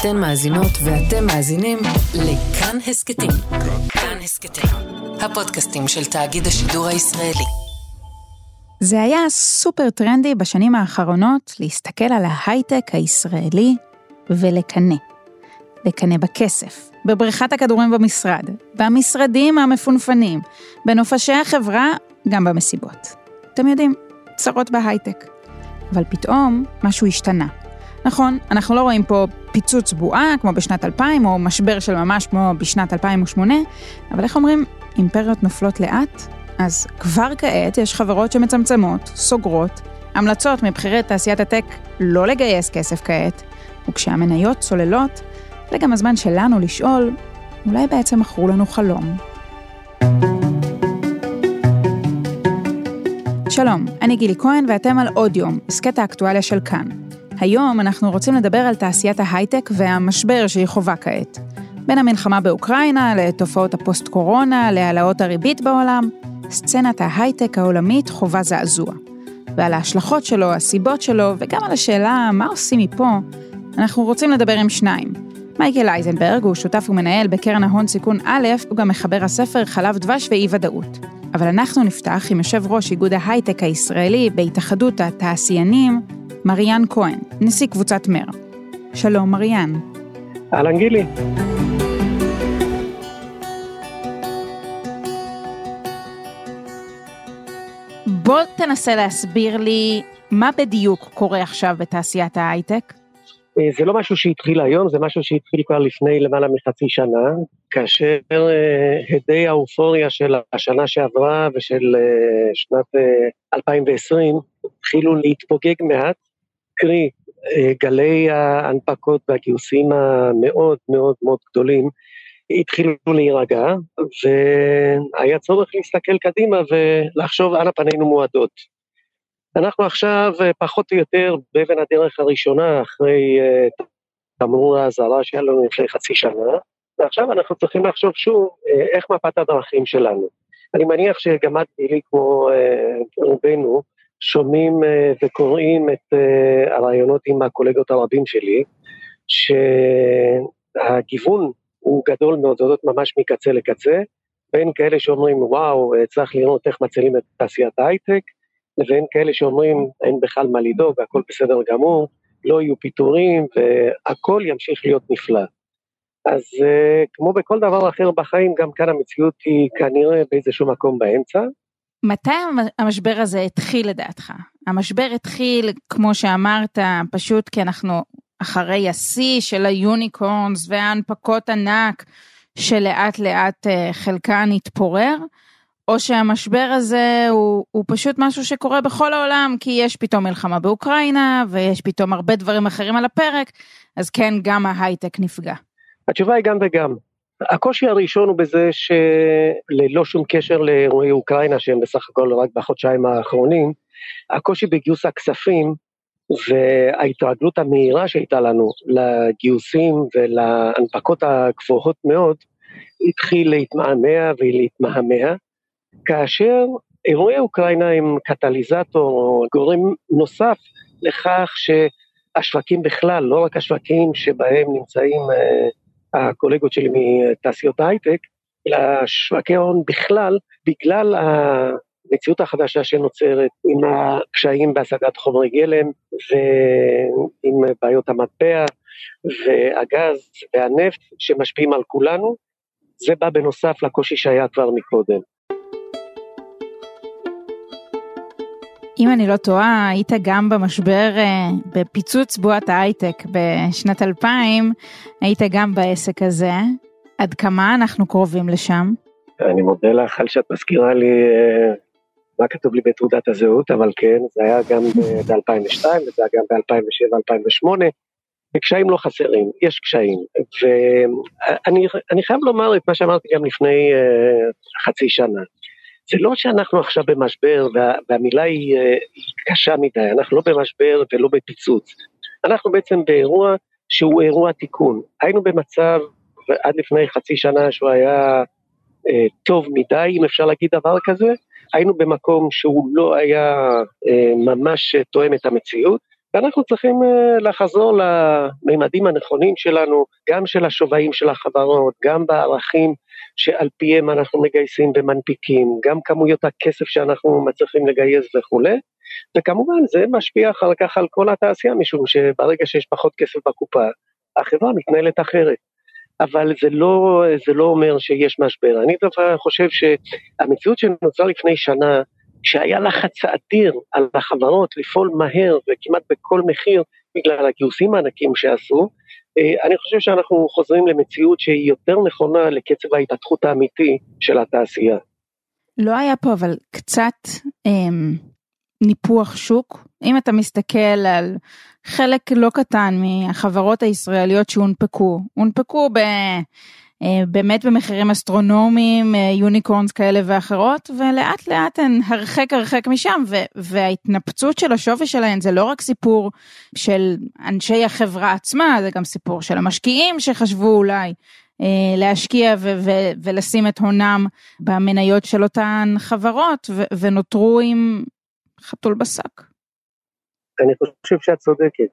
אתן מאזינות ואתם מאזינים לכאן הסכתים. כאן הסכתים, הפודקאסטים של תאגיד השידור הישראלי. זה היה סופר טרנדי בשנים האחרונות להסתכל על ההייטק הישראלי ולקנא. לקנא בכסף, בבריכת הכדורים במשרד, במשרדים המפונפנים, בנופשי החברה, גם במסיבות. אתם יודעים, צרות בהייטק. אבל פתאום משהו השתנה. נכון, אנחנו לא רואים פה פיצוץ בועה כמו בשנת 2000, או משבר של ממש כמו בשנת 2008, אבל איך אומרים, אימפריות נופלות לאט? אז כבר כעת יש חברות שמצמצמות, סוגרות, המלצות מבכירי תעשיית הטק לא לגייס כסף כעת, וכשהמניות צוללות, זה גם הזמן שלנו לשאול, אולי בעצם מכרו לנו חלום. שלום, אני גילי כהן ואתם על עוד יום, הסכת האקטואליה של כאן. היום אנחנו רוצים לדבר על תעשיית ההייטק והמשבר שהיא חווה כעת. בין המלחמה באוקראינה לתופעות הפוסט-קורונה, להעלאות הריבית בעולם, סצנת ההייטק העולמית חווה זעזוע. ועל ההשלכות שלו, הסיבות שלו, וגם על השאלה מה עושים מפה, אנחנו רוצים לדבר עם שניים. מייקל אייזנברג הוא שותף ומנהל בקרן ההון סיכון א', הוא גם מחבר הספר חלב דבש ואי ודאות. אבל אנחנו נפתח עם יושב ראש איגוד ההייטק הישראלי בהתאחדות התעשיינים, מריאן כהן, נשיא קבוצת מר. שלום מריאן. אהלן גילי. בוא תנסה להסביר לי מה בדיוק קורה עכשיו בתעשיית ההייטק. אה, זה לא משהו שהתחיל היום, זה משהו שהתחיל כבר לפני למעלה מחצי שנה, כאשר אה, הדי האופוריה של השנה שעברה ושל אה, שנת 2020 התחילו להתפוגג מעט, קרי גלי ההנפקות והגיוסים המאוד מאוד מאוד גדולים התחילו להירגע, והיה צורך להסתכל קדימה ולחשוב אנה פנינו מועדות. אנחנו עכשיו אה, פחות או יותר באבן הדרך הראשונה אחרי uh, תמרור האזהרה שהיה לנו לפני חצי שנה, ועכשיו אנחנו צריכים לחשוב שוב איך מפת הדרכים שלנו. אני מניח שגם את, גילי, כמו רובנו, שומעים uh, וקוראים את uh, הרעיונות עם הקולגות הרבים שלי, שהגיוון הוא גדול מאוד, זאת ממש מקצה לקצה, בין כאלה שאומרים וואו, צריך לראות איך מצילים את תעשיית ההייטק, לבין כאלה שאומרים אין בכלל מה לדאוג, הכל בסדר גמור, לא יהיו פיטורים והכל ימשיך להיות נפלא. אז uh, כמו בכל דבר אחר בחיים, גם כאן המציאות היא כנראה באיזשהו מקום באמצע. מתי המשבר הזה התחיל לדעתך? המשבר התחיל, כמו שאמרת, פשוט כי אנחנו אחרי השיא של היוניקורנס וההנפקות ענק, שלאט לאט uh, חלקן התפורר, או שהמשבר הזה הוא, הוא פשוט משהו שקורה בכל העולם, כי יש פתאום מלחמה באוקראינה, ויש פתאום הרבה דברים אחרים על הפרק, אז כן, גם ההייטק נפגע. התשובה היא גם וגם. הקושי הראשון הוא בזה שללא שום קשר לאירועי אוקראינה, שהם בסך הכל רק בחודשיים האחרונים, הקושי בגיוס הכספים וההתרגלות המהירה שהייתה לנו לגיוסים ולהנפקות הגבוהות מאוד, התחיל להתמהמה ולהתמהמה, כאשר אירועי אוקראינה הם קטליזטור או גורם נוסף לכך שהשווקים בכלל, לא רק השווקים שבהם נמצאים uh, הקולגות שלי מתעשיות ההייטק, אלא שווקי ההון בכלל, בגלל המציאות החדשה שנוצרת עם הקשיים בהשגת חומרי גלם ועם בעיות המטבע והגז והנפט שמשפיעים על כולנו, זה בא בנוסף לקושי שהיה כבר מקודם. אם אני לא טועה, היית גם במשבר, אה, בפיצוץ בועת ההייטק בשנת 2000, היית גם בעסק הזה. עד כמה אנחנו קרובים לשם? אני מודה לך על שאת מזכירה לי אה, מה כתוב לי בתעודת הזהות, אבל כן, זה היה גם ב-2002 וזה היה גם ב-2007-2008, וקשיים לא חסרים, יש קשיים. ואני חייב לומר את מה שאמרתי גם לפני חצי שנה. זה לא שאנחנו עכשיו במשבר, וה, והמילה היא, אה, היא קשה מדי, אנחנו לא במשבר ולא בפיצוץ. אנחנו בעצם באירוע שהוא אירוע תיקון. היינו במצב עד לפני חצי שנה שהוא היה אה, טוב מדי, אם אפשר להגיד דבר כזה, היינו במקום שהוא לא היה אה, ממש תואם את המציאות, ואנחנו צריכים אה, לחזור למימדים הנכונים שלנו, גם של השווים של החברות, גם בערכים שעל פיהם אנחנו מגייסים ומנפיקים, גם כמויות הכסף שאנחנו מצליחים לגייס וכולי, וכמובן זה משפיע אחר כך על כל התעשייה, משום שברגע שיש פחות כסף בקופה, החברה מתנהלת אחרת. אבל זה לא, זה לא אומר שיש משבר. אני דווקא חושב שהמציאות שנוצרה לפני שנה, שהיה לחץ אדיר על החברות לפעול מהר וכמעט בכל מחיר בגלל הגיוסים הענקים שעשו, אה, אני חושב שאנחנו חוזרים למציאות שהיא יותר נכונה לקצב ההתפתחות האמיתי של התעשייה. לא היה פה אבל קצת אמ, ניפוח שוק? אם אתה מסתכל על חלק לא קטן מהחברות הישראליות שהונפקו, הונפקו ב... אה, באמת במחירים אסטרונומיים, אה, יוניקורנס כאלה ואחרות, ולאט לאט הן הרחק הרחק משם, וההתנפצות של השווי שלהן זה לא רק סיפור של אנשי החברה עצמה, זה גם סיפור של המשקיעים שחשבו אולי אה, להשקיע ולשים את הונם במניות של אותן חברות, ונותרו עם חתול בשק. אני חושב שאת צודקת.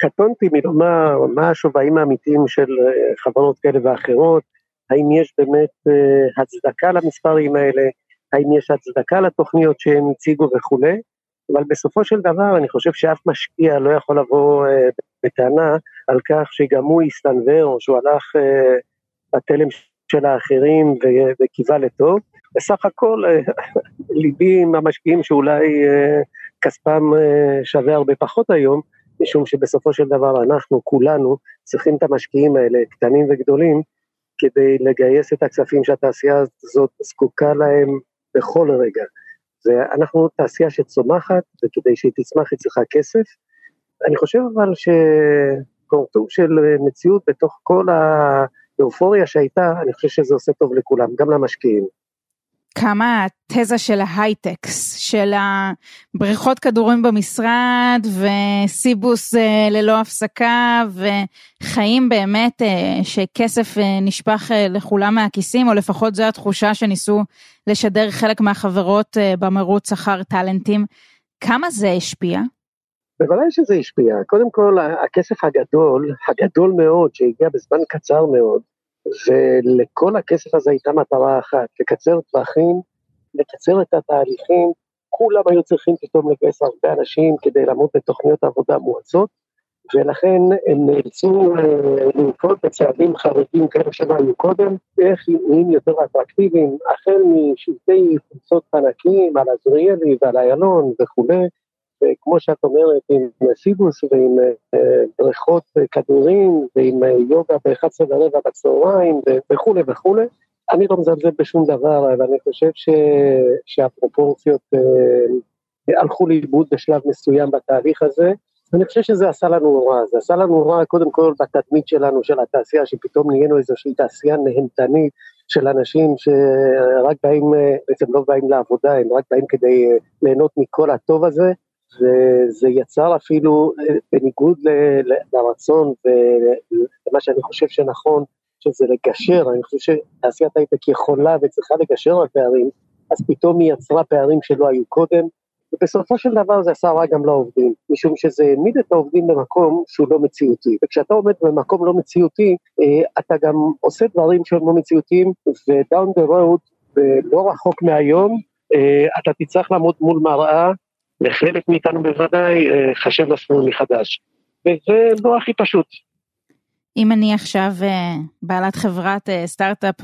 קטונתי מלומר מה השווים האמיתיים של אה, חברות כאלה ואחרות, האם יש באמת אה, הצדקה למספרים האלה, האם יש הצדקה לתוכניות שהם הציגו וכולי, אבל בסופו של דבר אני חושב שאף משקיע לא יכול לבוא אה, בטענה על כך שגם הוא הסתנוור או שהוא הלך בתלם של האחרים וקיווה לטוב. בסך הכל ליבי עם המשקיעים שאולי כספם שווה הרבה פחות היום, משום שבסופו של דבר אנחנו, כולנו, צריכים את המשקיעים האלה, קטנים וגדולים, כדי לגייס את הכספים שהתעשייה הזאת זקוקה להם בכל רגע. ואנחנו תעשייה שצומחת, וכדי שהיא תצמח היא צריכה כסף. אני חושב אבל שקורטוב של מציאות בתוך כל האופוריה שהייתה, אני חושב שזה עושה טוב לכולם, גם למשקיעים. כמה התזה של ההייטקס, של הבריכות כדורים במשרד וסיבוס אה, ללא הפסקה וחיים באמת אה, שכסף אה, נשפך לכולם מהכיסים, או לפחות זו התחושה שניסו לשדר חלק מהחברות במרוץ אחר טאלנטים. כמה זה השפיע? בוודאי שזה השפיע. קודם כל, הכסף הגדול, הגדול מאוד, שהגיע בזמן קצר מאוד, ולכל הכסף הזה הייתה מטרה אחת, לקצר טווחים, לקצר את התהליכים, כולם היו צריכים פתאום לגייס הרבה אנשים כדי לעמוד בתוכניות עבודה מואצות, ולכן הם נאלצו אה, לנקוט בצעדים חריגים כאלה שלא היו קודם, איך נהיים יותר אטרקטיביים, החל משלטי חולצות חנקים על עזריאלי ועל איילון וכולי, וכמו שאת אומרת, עם סיבוס ועם אה, בריכות כדורים ועם אה, יוגה ב-11 ורבע בצהריים וכולי וכולי. אני לא מזלזל בשום דבר, אבל אני חושב ש... שהפרופורציות אה, הלכו לאיבוד בשלב מסוים בתהליך הזה. אני חושב שזה עשה לנו רע, זה עשה לנו רע קודם כל בתדמית שלנו, של התעשייה, שפתאום נהיינו איזושהי תעשייה נהנתנית של אנשים שרק באים, בעצם לא באים לעבודה, הם רק באים כדי ליהנות מכל הטוב הזה. וזה יצר אפילו, אה, בניגוד לרצון ולמה שאני חושב שנכון, שזה לגשר, אני חושב שתעשיית הייטק יכולה וצריכה לגשר על פערים, אז פתאום היא יצרה פערים שלא היו קודם, ובסופו של דבר זה עשה רע גם לעובדים, משום שזה העמיד את העובדים במקום שהוא לא מציאותי, וכשאתה עומד במקום לא מציאותי, אה, אתה גם עושה דברים שהם לא מציאותיים, ודאון דה רוד, ולא רחוק מהיום, אה, אתה תצטרך לעמוד מול מראה לחלק מאיתנו בוודאי אה, חשב לעצמנו מחדש. וזה לא הכי פשוט. אם אני עכשיו אה, בעלת חברת אה, סטארט-אפ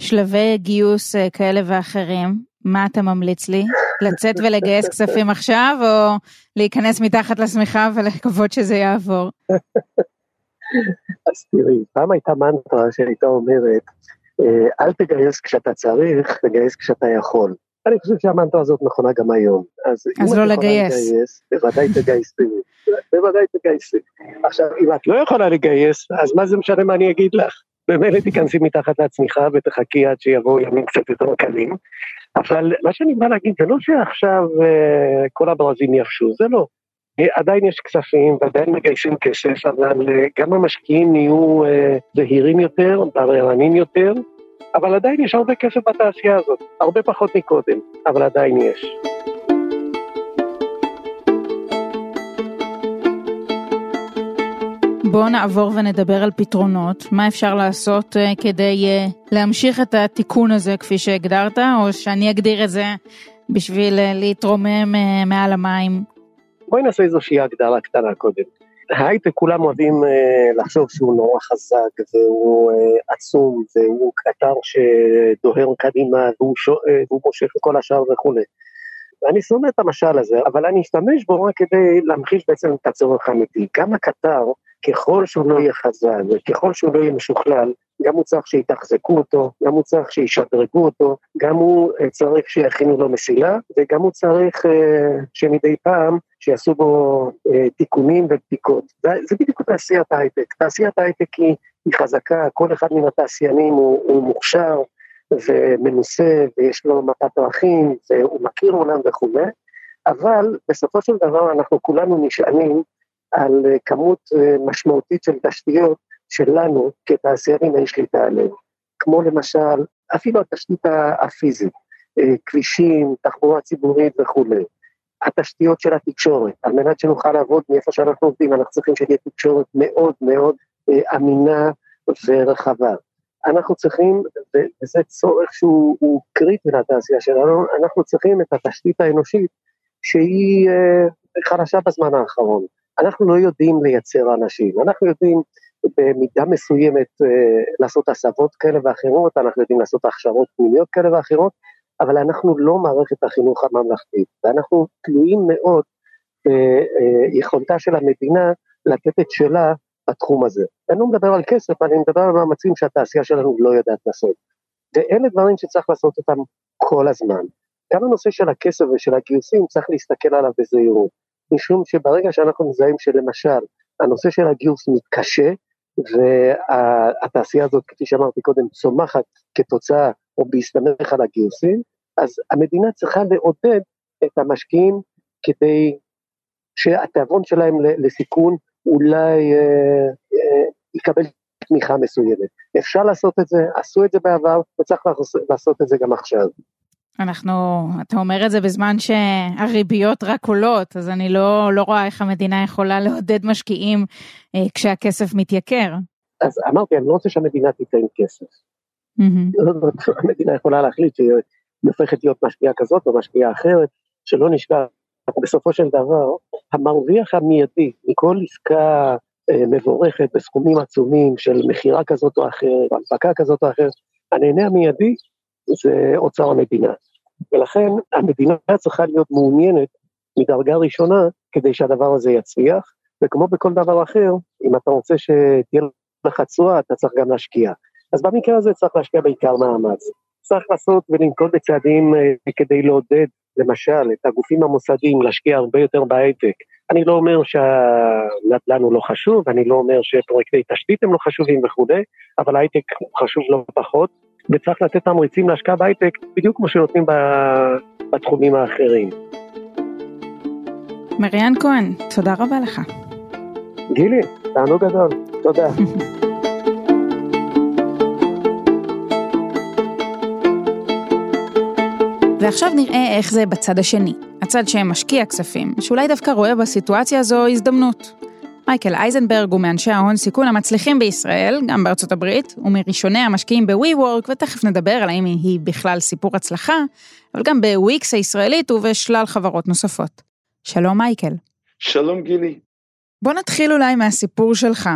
בשלבי גיוס כאלה ואחרים, מה אתה ממליץ לי? לצאת ולגייס כספים עכשיו, או להיכנס מתחת לשמיכה ולקוות שזה יעבור? אז תראי, פעם הייתה מנטרה שהייתה אומרת, אל תגייס כשאתה צריך, תגייס כשאתה יכול. אני חושב שהמנטרה הזאת נכונה גם היום. אז, אז לא לגייס. לגייס. בוודאי תגייסי. בוודאי תגייסי. עכשיו, אם את לא יכולה לגייס, אז מה זה משנה מה אני אגיד לך? במילא תיכנסי מתחת לעצמך ותחכי עד שיבואו ימים קצת יותר קלים. אבל מה שאני בא להגיד זה לא שעכשיו uh, כל הברזים יפשו, זה לא. Uh, עדיין יש כספים ועדיין מגייסים כסף, אבל uh, גם המשקיעים נהיו זהירים יותר, בררנים יותר, אבל עדיין יש הרבה כסף בתעשייה הזאת, הרבה פחות מקודם, אבל עדיין יש. בואו נעבור ונדבר על פתרונות. מה אפשר לעשות אה, כדי אה, להמשיך את התיקון הזה כפי שהגדרת, או שאני אגדיר את זה בשביל אה, להתרומם מעל המים? בואי נעשה איזושהי הגדרה קטנה קודם. ההייטק כולם אוהבים uh, לחשוב שהוא נורא חזק והוא uh, עצום והוא קטר שדוהר קדימה והוא, שואל והוא מושך את כל השאר וכולי. אני שונא את המשל הזה, אבל אני אשתמש בו רק כדי להמחיש בעצם את הצורך האמיתי. גם הקטר, ככל שהוא לא יהיה חזק וככל שהוא לא יהיה משוכלל, גם הוא צריך שיתחזקו אותו, גם הוא צריך שישדרגו אותו, גם הוא אה, צריך שיכינו לו מסילה, וגם הוא צריך uh, שמדי פעם שיעשו בו uh, תיקונים ובדיקות. זה, זה בדיוק תעשיית ההייטק. תעשיית ההייטק היא, היא חזקה, כל אחד מן התעשיינים הוא, הוא מוכשר, ומנוסה ויש לו מפת דרכים והוא מכיר עולם וכולי, אבל בסופו של דבר אנחנו כולנו נשענים על כמות אה, משמעותית של תשתיות שלנו כתעשיינים אין שליטה עליהן, כמו למשל אפילו התשתית הפיזית, אה, כבישים, תחבורה ציבורית וכולי. התשתיות של התקשורת, על מנת שנוכל לעבוד מאיפה שאנחנו עובדים, אנחנו צריכים שתהיה תקשורת מאוד מאוד אה, אמינה ורחבה. אנחנו צריכים, וזה צורך שהוא קריטי לתעשייה שלנו, אנחנו צריכים את התשתית האנושית שהיא אה, חלשה בזמן האחרון. אנחנו לא יודעים לייצר אנשים, אנחנו יודעים במידה מסוימת אה, לעשות הסבות כאלה ואחרות, אנחנו יודעים לעשות הכשרות פנימיות כאלה ואחרות, אבל אנחנו לא מערכת החינוך הממלכתית, ואנחנו תלויים מאוד ביכולתה אה, של המדינה לתת את שלה בתחום הזה. אני לא מדבר על כסף, אני מדבר על מאמצים שהתעשייה שלנו לא יודעת לעשות. ואלה דברים שצריך לעשות אותם כל הזמן. גם הנושא של הכסף ושל הגיוסים צריך להסתכל עליו בזהירות, משום שברגע שאנחנו מזהים שלמשל הנושא של הגיוס מתקשה, והתעשייה הזאת, כפי שאמרתי קודם, צומחת כתוצאה או בהסתמך על הגיוסים, אז המדינה צריכה לעודד את המשקיעים כדי שהתיאבון שלהם לסיכון אולי אה, אה, יקבל תמיכה מסוימת. אפשר לעשות את זה, עשו את זה בעבר, וצריך לעשות את זה גם עכשיו. אנחנו, אתה אומר את זה בזמן שהריביות רק עולות, אז אני לא, לא רואה איך המדינה יכולה לעודד משקיעים אה, כשהכסף מתייקר. אז אמרתי, אני לא רוצה שהמדינה תיתן כסף. Mm-hmm. המדינה יכולה להחליט שהיא הופכת להיות משקיעה כזאת או משקיעה אחרת, שלא נשכח בסופו של דבר, המרוויח המיידי מכל עסקה אה, מבורכת בסכומים עצומים של מכירה כזאת או אחרת, הנפקה כזאת או אחרת, הנהנה המיידי זה אוצר המדינה. ולכן המדינה צריכה להיות מעוניינת מדרגה ראשונה כדי שהדבר הזה יצליח, וכמו בכל דבר אחר, אם אתה רוצה שתהיה לך תשואה, אתה צריך גם להשקיע. אז במקרה הזה צריך להשקיע בעיקר מאמץ. צריך לעשות ולנקוט בצעדים אה, כדי לעודד למשל, את הגופים המוסדיים להשקיע הרבה יותר בהייטק. אני לא אומר שהנדל"ן הוא לא חשוב, אני לא אומר שפרויקטי תשתית הם לא חשובים וכולי, אבל הייטק חשוב לא פחות, וצריך לתת תמריצים להשקעה בהייטק בדיוק כמו שנותנים בתחומים האחרים. מריאן כהן, תודה רבה לך. גילי, תענוג גדול, תודה. ועכשיו נראה איך זה בצד השני, הצד שמשקיע כספים, שאולי דווקא רואה בסיטואציה הזו הזדמנות. מייקל אייזנברג הוא מאנשי ההון סיכון המצליחים בישראל, גם בארצות הברית, ומראשוני המשקיעים ב-WeWork, ותכף נדבר על האם היא בכלל סיפור הצלחה, אבל גם בוויקס הישראלית ובשלל חברות נוספות. שלום מייקל. שלום גילי. בוא נתחיל אולי מהסיפור שלך.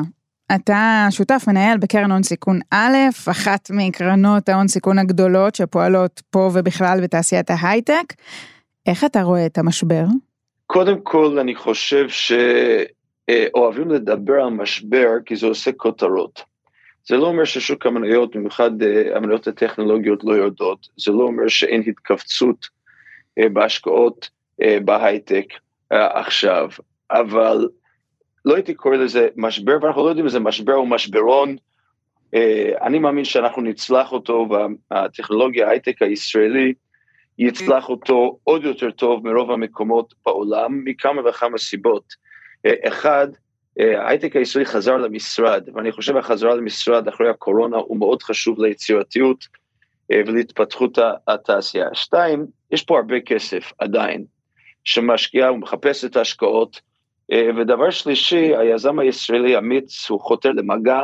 אתה שותף מנהל בקרן הון סיכון א', אחת מקרנות ההון סיכון הגדולות שפועלות פה ובכלל בתעשיית ההייטק. איך אתה רואה את המשבר? קודם כל, אני חושב שאוהבים לדבר על משבר כי זה עושה כותרות. זה לא אומר ששוק המניות, במיוחד אה, המניות הטכנולוגיות לא יורדות, זה לא אומר שאין התכווצות אה, בהשקעות אה, בהייטק עכשיו, אבל לא הייתי קורא לזה משבר, ואנחנו לא יודעים אם זה משבר או משברון. אה, אני מאמין שאנחנו נצלח אותו, והטכנולוגיה, ההייטק הישראלי, יצלח אותו עוד יותר טוב מרוב המקומות בעולם, מכמה וכמה סיבות. אה, אחד, אה, ההייטק הישראלי חזר למשרד, ואני חושב החזרה למשרד אחרי הקורונה הוא מאוד חשוב ליצירתיות ולהתפתחות התעשייה. שתיים, יש פה הרבה כסף עדיין, שמשקיע ומחפש את ההשקעות, ודבר שלישי, היזם הישראלי אמיץ הוא חותר למגע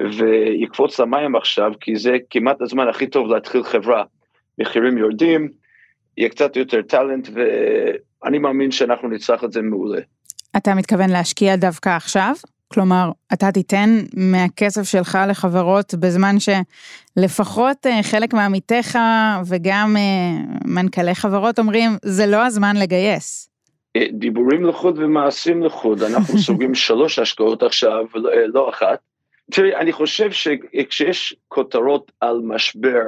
ויקפוץ למים עכשיו, כי זה כמעט הזמן הכי טוב להתחיל חברה. מחירים יורדים, יהיה קצת יותר טאלנט, ואני מאמין שאנחנו נצלח את זה מעולה. אתה מתכוון להשקיע דווקא עכשיו? כלומר, אתה תיתן מהכסף שלך לחברות בזמן שלפחות אה, חלק מעמיתיך וגם אה, מנכ"לי חברות אומרים, זה לא הזמן לגייס. אה, דיבורים לחוד ומעשים לחוד, אנחנו סוגים שלוש השקעות עכשיו, לא אחת. תראי, אני חושב שכשיש כותרות על משבר,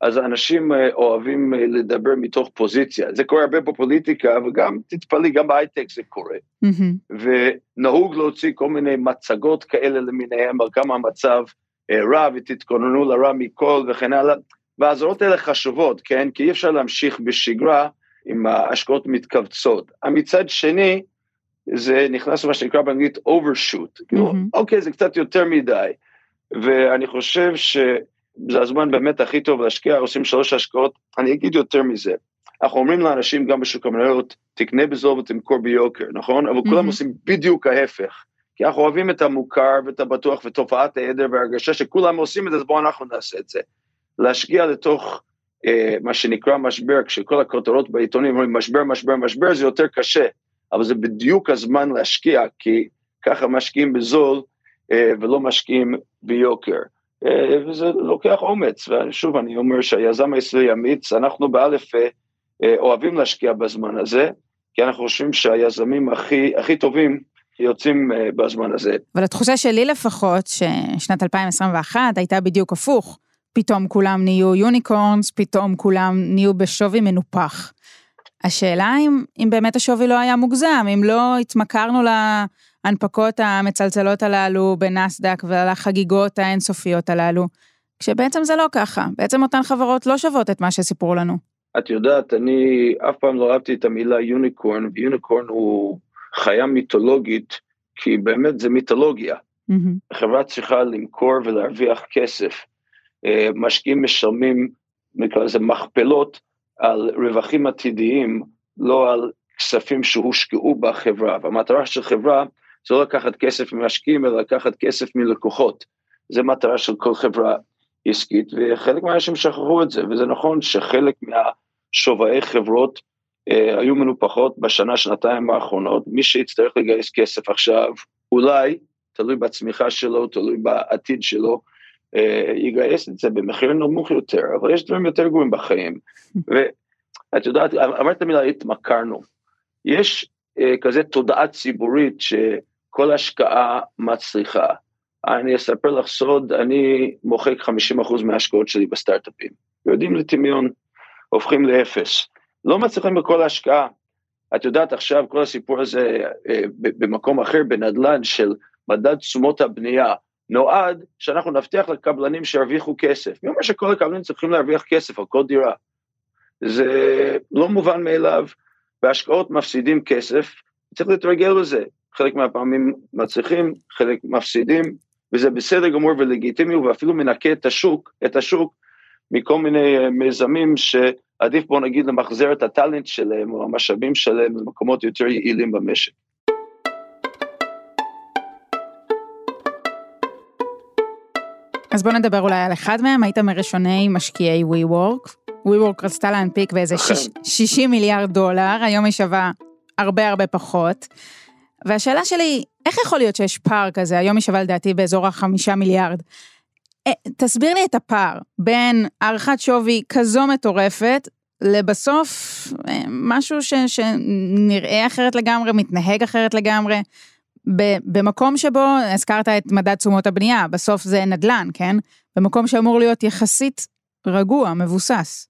אז אנשים אוהבים לדבר מתוך פוזיציה, זה קורה הרבה בפוליטיקה וגם, תתפלאי, גם בהייטק זה קורה. Mm-hmm. ונהוג להוציא כל מיני מצגות כאלה למיניהם על כמה המצב רע ותתכוננו לרע מכל וכן הלאה, והאזהרות האלה חשובות, כן? כי אי אפשר להמשיך בשגרה עם ההשקעות מתכווצות. מצד שני, זה נכנס למה שנקרא באנגלית overshoot, mm-hmm. אוקיי, זה קצת יותר מדי, ואני חושב שזה הזמן באמת הכי טוב להשקיע, עושים שלוש השקעות, אני אגיד יותר מזה, אנחנו אומרים לאנשים גם בשוק המניות, תקנה בזול ותמכור ביוקר, נכון? אבל mm-hmm. כולם עושים בדיוק ההפך, כי אנחנו אוהבים את המוכר ואת הבטוח ותופעת ההיעדר והרגשה שכולם עושים את זה, אז בואו אנחנו נעשה את זה. להשקיע לתוך אה, מה שנקרא משבר, כשכל הכותרות בעיתונים אומרים משבר, משבר, משבר, זה יותר קשה. אבל זה בדיוק הזמן להשקיע, כי ככה משקיעים בזול אה, ולא משקיעים ביוקר. אה, וזה לוקח אומץ, ושוב, אני אומר שהיזם הישראלי אמיץ, אנחנו באלף אה, אוהבים להשקיע בזמן הזה, כי אנחנו חושבים שהיזמים הכי, הכי טובים יוצאים בזמן הזה. אבל התחושה שלי לפחות, ששנת 2021 הייתה בדיוק הפוך. פתאום כולם נהיו יוניקורנס, פתאום כולם נהיו בשווי מנופח. השאלה אם, אם באמת השווי לא היה מוגזם, אם לא התמכרנו להנפקות המצלצלות הללו בנסדק ולחגיגות האינסופיות הללו, כשבעצם זה לא ככה, בעצם אותן חברות לא שוות את מה שסיפרו לנו. את יודעת, אני אף פעם לא אהבתי את המילה יוניקורן, ויוניקורן הוא חיה מיתולוגית, כי באמת זה מיתולוגיה. Mm-hmm. חברה צריכה למכור ולהרוויח כסף. אה, משקיעים משלמים, נקרא לזה מכפלות, על רווחים עתידיים, לא על כספים שהושקעו בחברה. והמטרה של חברה זה לא לקחת כסף ממשקיעים, אלא לקחת כסף מלקוחות. זה מטרה של כל חברה עסקית, וחלק מהאנשים שכחו את זה, וזה נכון שחלק מהשוויי חברות אה, היו מנופחות בשנה, שנתיים האחרונות. מי שיצטרך לגייס כסף עכשיו, אולי, תלוי בצמיחה שלו, תלוי בעתיד שלו, אה, יגייס את זה במחיר נמוך יותר, אבל יש דברים יותר גרועים בחיים. ואת יודעת, אמרת מילה התמכרנו. יש אה, כזה תודעה ציבורית שכל השקעה מצליחה. אני אספר לך סוד, אני מוחק 50% מההשקעות שלי בסטארט-אפים. יורדים לטמיון, הופכים לאפס. לא מצליחים בכל ההשקעה. את יודעת עכשיו כל הסיפור הזה אה, במקום אחר, בנדל"ן של מדד תשומות הבנייה, נועד שאנחנו נבטיח לקבלנים שירוויחו כסף. מי אומר שכל הקבלנים צריכים להרוויח כסף על כל דירה? זה לא מובן מאליו, בהשקעות מפסידים כסף, צריך להתרגל לזה. חלק מהפעמים מצליחים, חלק מפסידים, וזה בסדר גמור ולגיטימי, ואפילו מנקה את השוק, את השוק מכל מיני אה, מיזמים שעדיף בוא נגיד למחזר את הטאלנט שלהם או המשאבים שלהם למקומות יותר יעילים במשק. אז בוא נדבר אולי על אחד מהם, היית מראשוני משקיעי WeWork. WeWork רצתה להנפיק באיזה 60 נכון. מיליארד דולר, היום היא שווה הרבה הרבה פחות. והשאלה שלי, איך יכול להיות שיש פער כזה, היום היא שווה לדעתי באזור החמישה מיליארד. אה, תסביר לי את הפער בין הערכת שווי כזו מטורפת, לבסוף אה, משהו ש, שנראה אחרת לגמרי, מתנהג אחרת לגמרי. במקום שבו, הזכרת את מדד תשומות הבנייה, בסוף זה נדל"ן, כן? במקום שאמור להיות יחסית רגוע, מבוסס.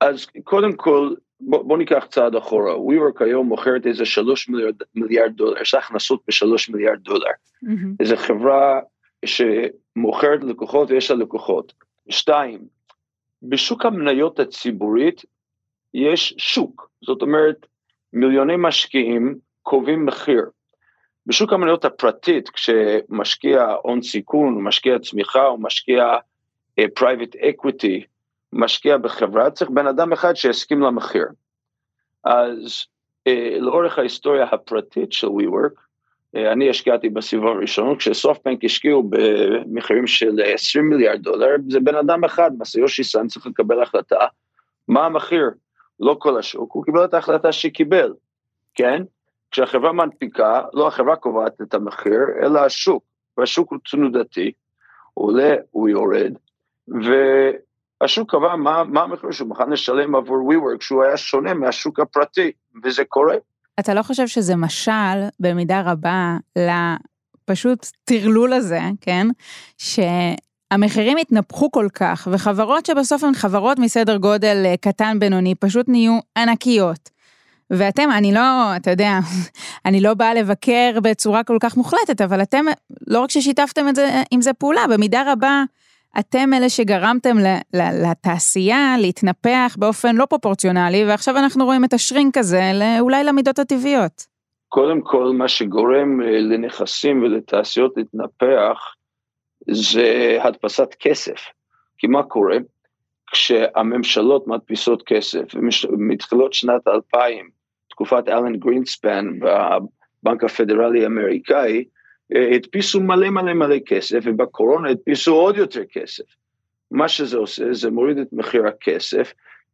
אז קודם כל, בוא, בוא ניקח צעד אחורה. WeWork היום מוכרת איזה שלוש מיליארד, מיליארד דולר, יש לה הכנסות בשלוש מיליארד דולר. Mm-hmm. איזו חברה שמוכרת לקוחות ויש לה לקוחות. שתיים, בשוק המניות הציבורית יש שוק, זאת אומרת, מיליוני משקיעים קובעים מחיר. בשוק המניות הפרטית, כשמשקיע הון סיכון, משקיע צמיחה או משקיע private אה, equity, משקיע בחברה, צריך בן אדם אחד שיסכים למחיר. אז לאורך ההיסטוריה הפרטית של WeWork, אני השקעתי בסבב הראשון, כשסופטבנק השקיעו במחירים של 20 מיליארד דולר, זה בן אדם אחד, מסיושי סן צריך לקבל החלטה, מה המחיר, לא כל השוק, הוא קיבל את ההחלטה שקיבל, כן? כשהחברה מנפיקה, לא החברה קובעת את המחיר, אלא השוק, והשוק הוא תנודתי, הוא עולה, הוא יורד, והשוק קבע מה, מה המחיר שהוא מוכן לשלם עבור WeWork, שהוא היה שונה מהשוק הפרטי, וזה קורה. אתה לא חושב שזה משל במידה רבה לפשוט טרלול הזה, כן? שהמחירים התנפחו כל כך, וחברות שבסוף הן חברות מסדר גודל אה, קטן בינוני, פשוט נהיו ענקיות. ואתם, אני לא, אתה יודע, אני לא באה לבקר בצורה כל כך מוחלטת, אבל אתם, לא רק ששיתפתם את זה, עם זה פעולה, במידה רבה, אתם אלה שגרמתם לתעשייה להתנפח באופן לא פרופורציונלי, ועכשיו אנחנו רואים את השרינק הזה אולי למידות הטבעיות. קודם כל, מה שגורם אה, לנכסים ולתעשיות להתנפח, זה הדפסת כסף. כי מה קורה? כשהממשלות מדפיסות כסף, מתחילות שנת 2000, תקופת אלן גרינספן בבנק הפדרלי האמריקאי, הדפיסו מלא מלא מלא כסף, ובקורונה הדפיסו עוד יותר כסף. מה שזה עושה, זה מוריד את מחיר הכסף,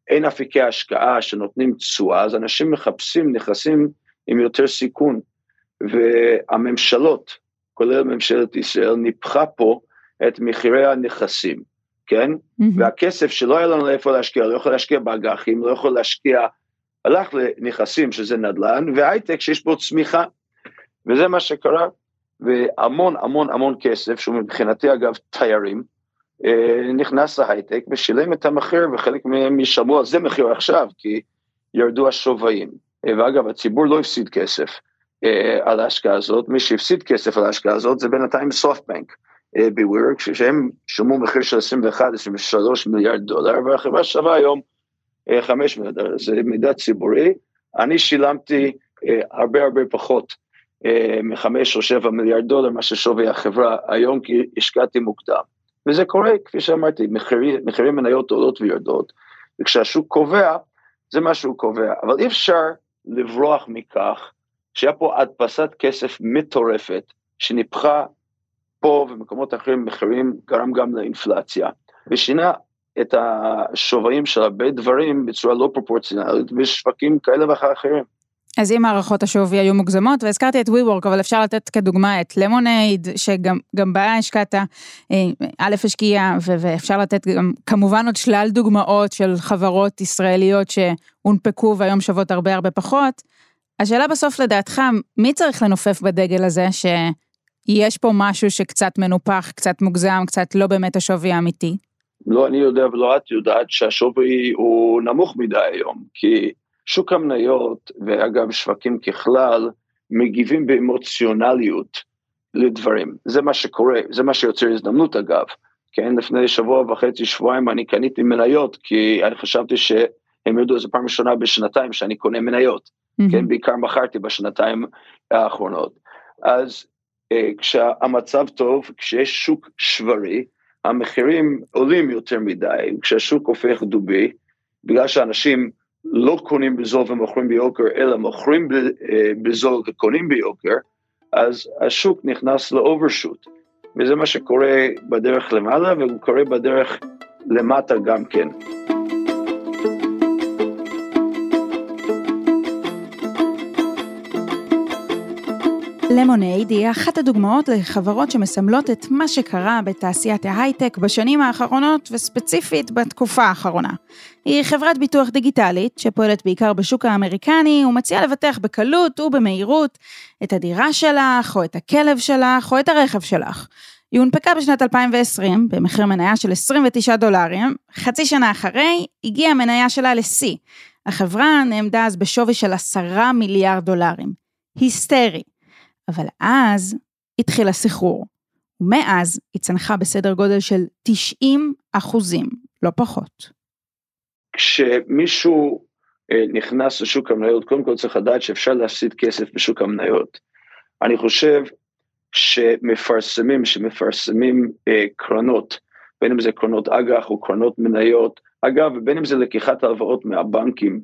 אין אפיקי השקעה שנותנים תשואה, אז אנשים מחפשים נכסים עם יותר סיכון, והממשלות, כולל ממשלת ישראל, ניפחה פה את מחירי הנכסים, כן? Mm-hmm. והכסף שלא היה לנו איפה להשקיע, לא יכול להשקיע באג"חים, לא יכול להשקיע, הלך לנכסים שזה נדל"ן, והייטק שיש בו צמיחה, וזה מה שקרה. והמון המון המון כסף, שהוא מבחינתי אגב תיירים, אה, נכנס להייטק ושילם את המחיר וחלק מהם ישלמו על זה מחיר עכשיו כי ירדו השווים. אה, ואגב הציבור לא הפסיד כסף אה, על ההשקעה הזאת, מי שהפסיד כסף על ההשקעה הזאת זה בינתיים סופטבנק בווירק שהם שילמו מחיר של 21-23 מיליארד דולר והחברה שווה היום 5 מיליארד דולר, זה מידע ציבורי, אני שילמתי הרבה הרבה פחות מחמש או שבע מיליארד דולר, מה ששווי החברה היום, כי השקעתי מוקדם. וזה קורה, כפי שאמרתי, מחירי, מחירי מניות עולות ויורדות, וכשהשוק קובע, זה מה שהוא קובע. אבל אי אפשר לברוח מכך שהיה פה הדפסת כסף מטורפת, שניפחה פה ומקומות אחרים מחירים, גרם גם לאינפלציה, ושינה את השווים של הרבה דברים בצורה לא פרופורציונלית בשווקים כאלה ואחרים. אז אם הערכות השווי היו מוגזמות, והזכרתי את WeWork, אבל אפשר לתת כדוגמה את למונייד, שגם בה השקעת, אה, א' השקיע, ואפשר לתת גם כמובן עוד שלל דוגמאות של חברות ישראליות שהונפקו והיום שוות הרבה הרבה פחות. השאלה בסוף לדעתך, מי צריך לנופף בדגל הזה שיש פה משהו שקצת מנופח, קצת מוגזם, קצת לא באמת השווי האמיתי? לא אני יודע ולא את יודעת שהשווי הוא נמוך מדי היום, כי שוק המניות, ואגב שווקים ככלל, מגיבים באמוציונליות לדברים. זה מה שקורה, זה מה שיוצר הזדמנות אגב. כן, לפני שבוע וחצי, שבועיים אני קניתי מניות, כי אני חשבתי שהם ידעו איזה פעם ראשונה בשנתיים שאני קונה מניות. Mm-hmm. כן, בעיקר מכרתי בשנתיים האחרונות. אז אה, כשהמצב טוב, כשיש שוק שברי, המחירים עולים יותר מדי, כשהשוק הופך דובי, בגלל שאנשים לא קונים בזול ומוכרים ביוקר, אלא מוכרים אה, בזול וקונים ביוקר, אז השוק נכנס לאוברשוט. וזה מה שקורה בדרך למעלה, והוא קורה בדרך למטה גם כן. למונייד היא אחת הדוגמאות לחברות שמסמלות את מה שקרה בתעשיית ההייטק בשנים האחרונות וספציפית בתקופה האחרונה. היא חברת ביטוח דיגיטלית שפועלת בעיקר בשוק האמריקני ומציעה לבטח בקלות ובמהירות את הדירה שלך או את הכלב שלך או את הרכב שלך. היא הונפקה בשנת 2020 במחיר מניה של 29 דולרים, חצי שנה אחרי הגיעה המניה שלה לשיא. החברה נעמדה אז בשווי של 10 מיליארד דולרים. היסטרי. אבל אז התחיל הסחרור, ומאז היא צנחה בסדר גודל של 90 אחוזים, לא פחות. כשמישהו אה, נכנס לשוק המניות, קודם כל צריך לדעת שאפשר להפסיד כסף בשוק המניות. אני חושב שמפרסמים, שמפרסמים אה, קרנות, בין אם זה קרנות אג"ח או קרנות מניות, אגב, בין אם זה לקיחת הלוואות מהבנקים,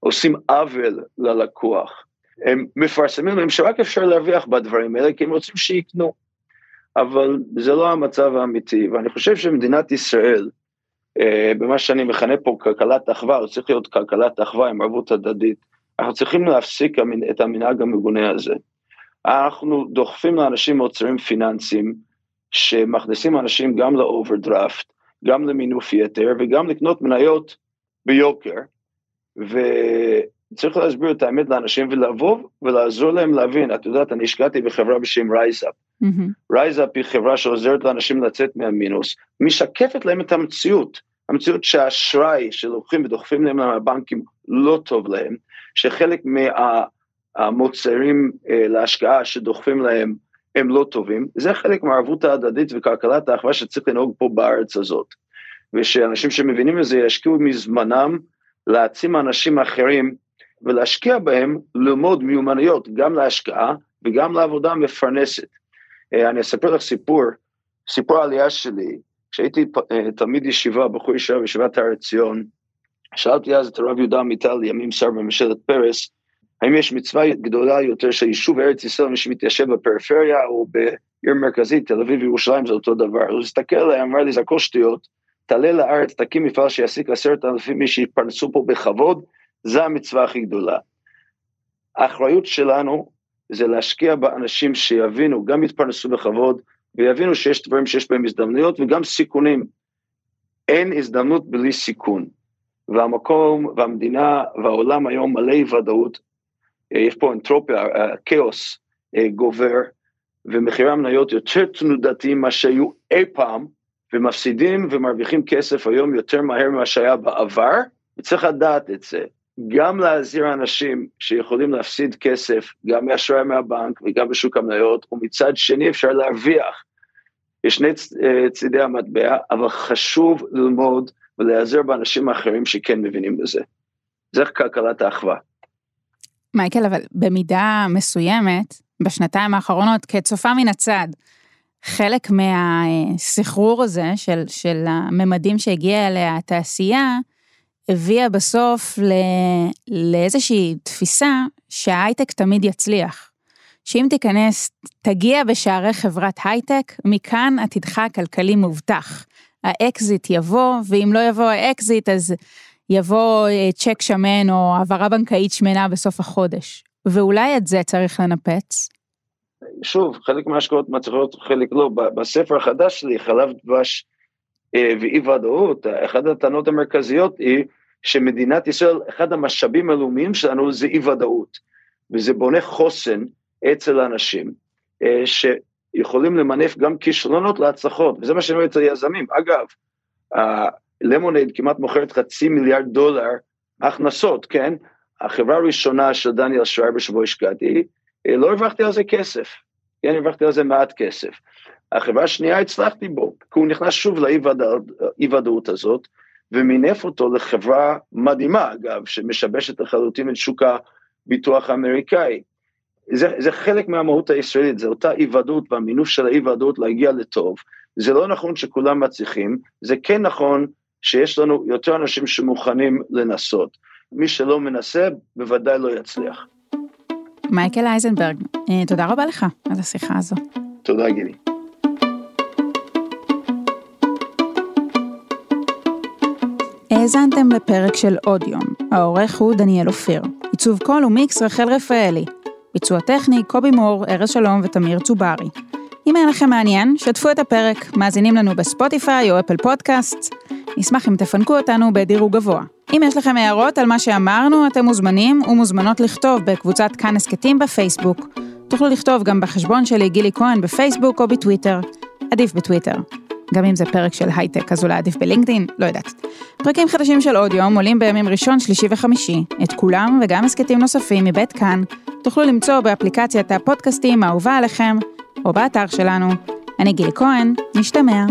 עושים עוול ללקוח. הם מפרסמים להם שרק אפשר להרוויח בדברים האלה, כי הם רוצים שיקנו. אבל זה לא המצב האמיתי, ואני חושב שמדינת ישראל, אה, במה שאני מכנה פה כלכלת אחווה, או צריך להיות כלכלת אחווה עם ערבות הדדית, אנחנו צריכים להפסיק את המנהג המגונה הזה. אנחנו דוחפים לאנשים מוצרים פיננסיים, שמכניסים אנשים גם לאוברדרפט, גם למינוף יתר וגם לקנות מניות ביוקר, וצריך להסביר את האמת לאנשים ולבוא ולעזור להם להבין, את יודעת, אני השקעתי בחברה בשם רייזאפ. רייזאפ היא חברה שעוזרת לאנשים לצאת מהמינוס, משקפת להם את המציאות, המציאות שהאשראי שלוקחים ודוחפים להם מהבנקים לא טוב להם, שחלק מהמוצרים אה, להשקעה שדוחפים להם הם לא טובים, זה חלק מהערבות ההדדית וכלכלת האחווה שצריך לנהוג פה בארץ הזאת. ושאנשים שמבינים את זה ישקיעו מזמנם להעצים אנשים אחרים ולהשקיע בהם ללמוד מיומנויות, גם להשקעה וגם לעבודה מפרנסת. אה, אני אספר לך סיפור, סיפור העלייה שלי, כשהייתי אה, תלמיד ישיבה, בחור ישיבה בישיבת הר עציון, שאלתי אז את הרב יהודה עמיטל, לימים שר בממשלת פרס, האם יש מצווה גדולה יותר של יישוב ארץ ישראל, מי שמתיישב בפריפריה או בעיר מרכזית, תל אביב וירושלים זה אותו דבר. הוא הסתכל עליי, אמר לי, זה הכל שטויות, תעלה לארץ, תקים מפעל שיעסיק עשרת אלפים מי שיתפרנסו פה בכבוד, זה המצווה הכי גדולה. האחריות שלנו זה להשקיע באנשים שיבינו, גם יתפרנסו בכבוד, ויבינו שיש דברים שיש בהם הזדמנויות וגם סיכונים. אין הזדמנות בלי סיכון. והמקום והמדינה והעולם היום מלא ודאות, אה, יש פה אנטרופיה, אה, כאוס אה, גובר, ומחירי המניות יותר תנודתיים ממה שהיו אי פעם, ומפסידים ומרוויחים כסף היום יותר מהר ממה שהיה בעבר, וצריך לדעת את זה. גם להזהיר אנשים שיכולים להפסיד כסף, גם מאשראי מהבנק וגם בשוק המניות, ומצד שני אפשר להרוויח. יש שני צידי המטבע, אבל חשוב ללמוד ולהיעזר באנשים האחרים שכן מבינים בזה. זה כלכלת האחווה. מייקל, אבל במידה מסוימת, בשנתיים האחרונות, כצופה מן הצד, חלק מהסחרור הזה של, של הממדים שהגיע אליה התעשייה, הביאה בסוף ל, לאיזושהי תפיסה שההייטק תמיד יצליח. שאם תיכנס, תגיע בשערי חברת הייטק, מכאן עתידך הכלכלי מובטח. האקזיט יבוא, ואם לא יבוא האקזיט, אז יבוא אה, צ'ק שמן או העברה בנקאית שמנה בסוף החודש. ואולי את זה צריך לנפץ. שוב, חלק מההשקעות מצליחות, חלק לא. בספר החדש שלי, חלב דבש אה, ואי ודאות, אחת הטענות המרכזיות היא שמדינת ישראל, אחד המשאבים הלאומיים שלנו זה אי ודאות, וזה בונה חוסן אצל האנשים, אה, שיכולים למנף גם כישלונות להצלחות, וזה מה שאני רואה אצל יזמים. אגב, למונייד כמעט מוכרת חצי מיליארד דולר הכנסות, כן? החברה הראשונה של דניאל שרייבר שבו השקעתי, אה, לא הרווחתי על זה כסף, כן, הרווחתי על זה מעט כסף. החברה השנייה הצלחתי בו, כי הוא נכנס שוב לאי ודאות הזאת, ומינף אותו לחברה מדהימה, אגב, שמשבשת לחלוטין את שוק הביטוח האמריקאי. זה, זה חלק מהמהות הישראלית, זה אותה אי ודאות והמינוף של האי ודאות להגיע לטוב. זה לא נכון שכולם מצליחים, זה כן נכון שיש לנו יותר אנשים שמוכנים לנסות. מי שלא מנסה, בוודאי לא יצליח. מייקל אייזנברג, אה, תודה רבה לך על השיחה הזו. תודה גילי. האזנתם לפרק של עוד יום, העורך הוא דניאל אופיר, עיצוב קול ומיקס רחל רפאלי, ביצוע טכני קובי מור, ארז שלום ותמיר צוברי. אם היה לכם מעניין, שתפו את הפרק, מאזינים לנו בספוטיפיי או אפל פודקאסט. נשמח אם תפנקו אותנו בדירוג גבוה. אם יש לכם הערות על מה שאמרנו, אתם מוזמנים ומוזמנות לכתוב בקבוצת כאן הסכתים בפייסבוק. תוכלו לכתוב גם בחשבון שלי גילי כהן בפייסבוק או בטוויטר. עדיף בטוויטר. גם אם זה פרק של הייטק, אז אולי עדיף בלינקדאין, לא יודעת. פרקים חדשים של עוד יום עולים בימים ראשון, שלישי וחמישי. את כולם וגם הסכתים נוספים מבית כאן תוכלו למצוא באפליקציית הפודקאסטים האהובה עליכם, או באתר שלנו. אני גילי כהן, נשתמע.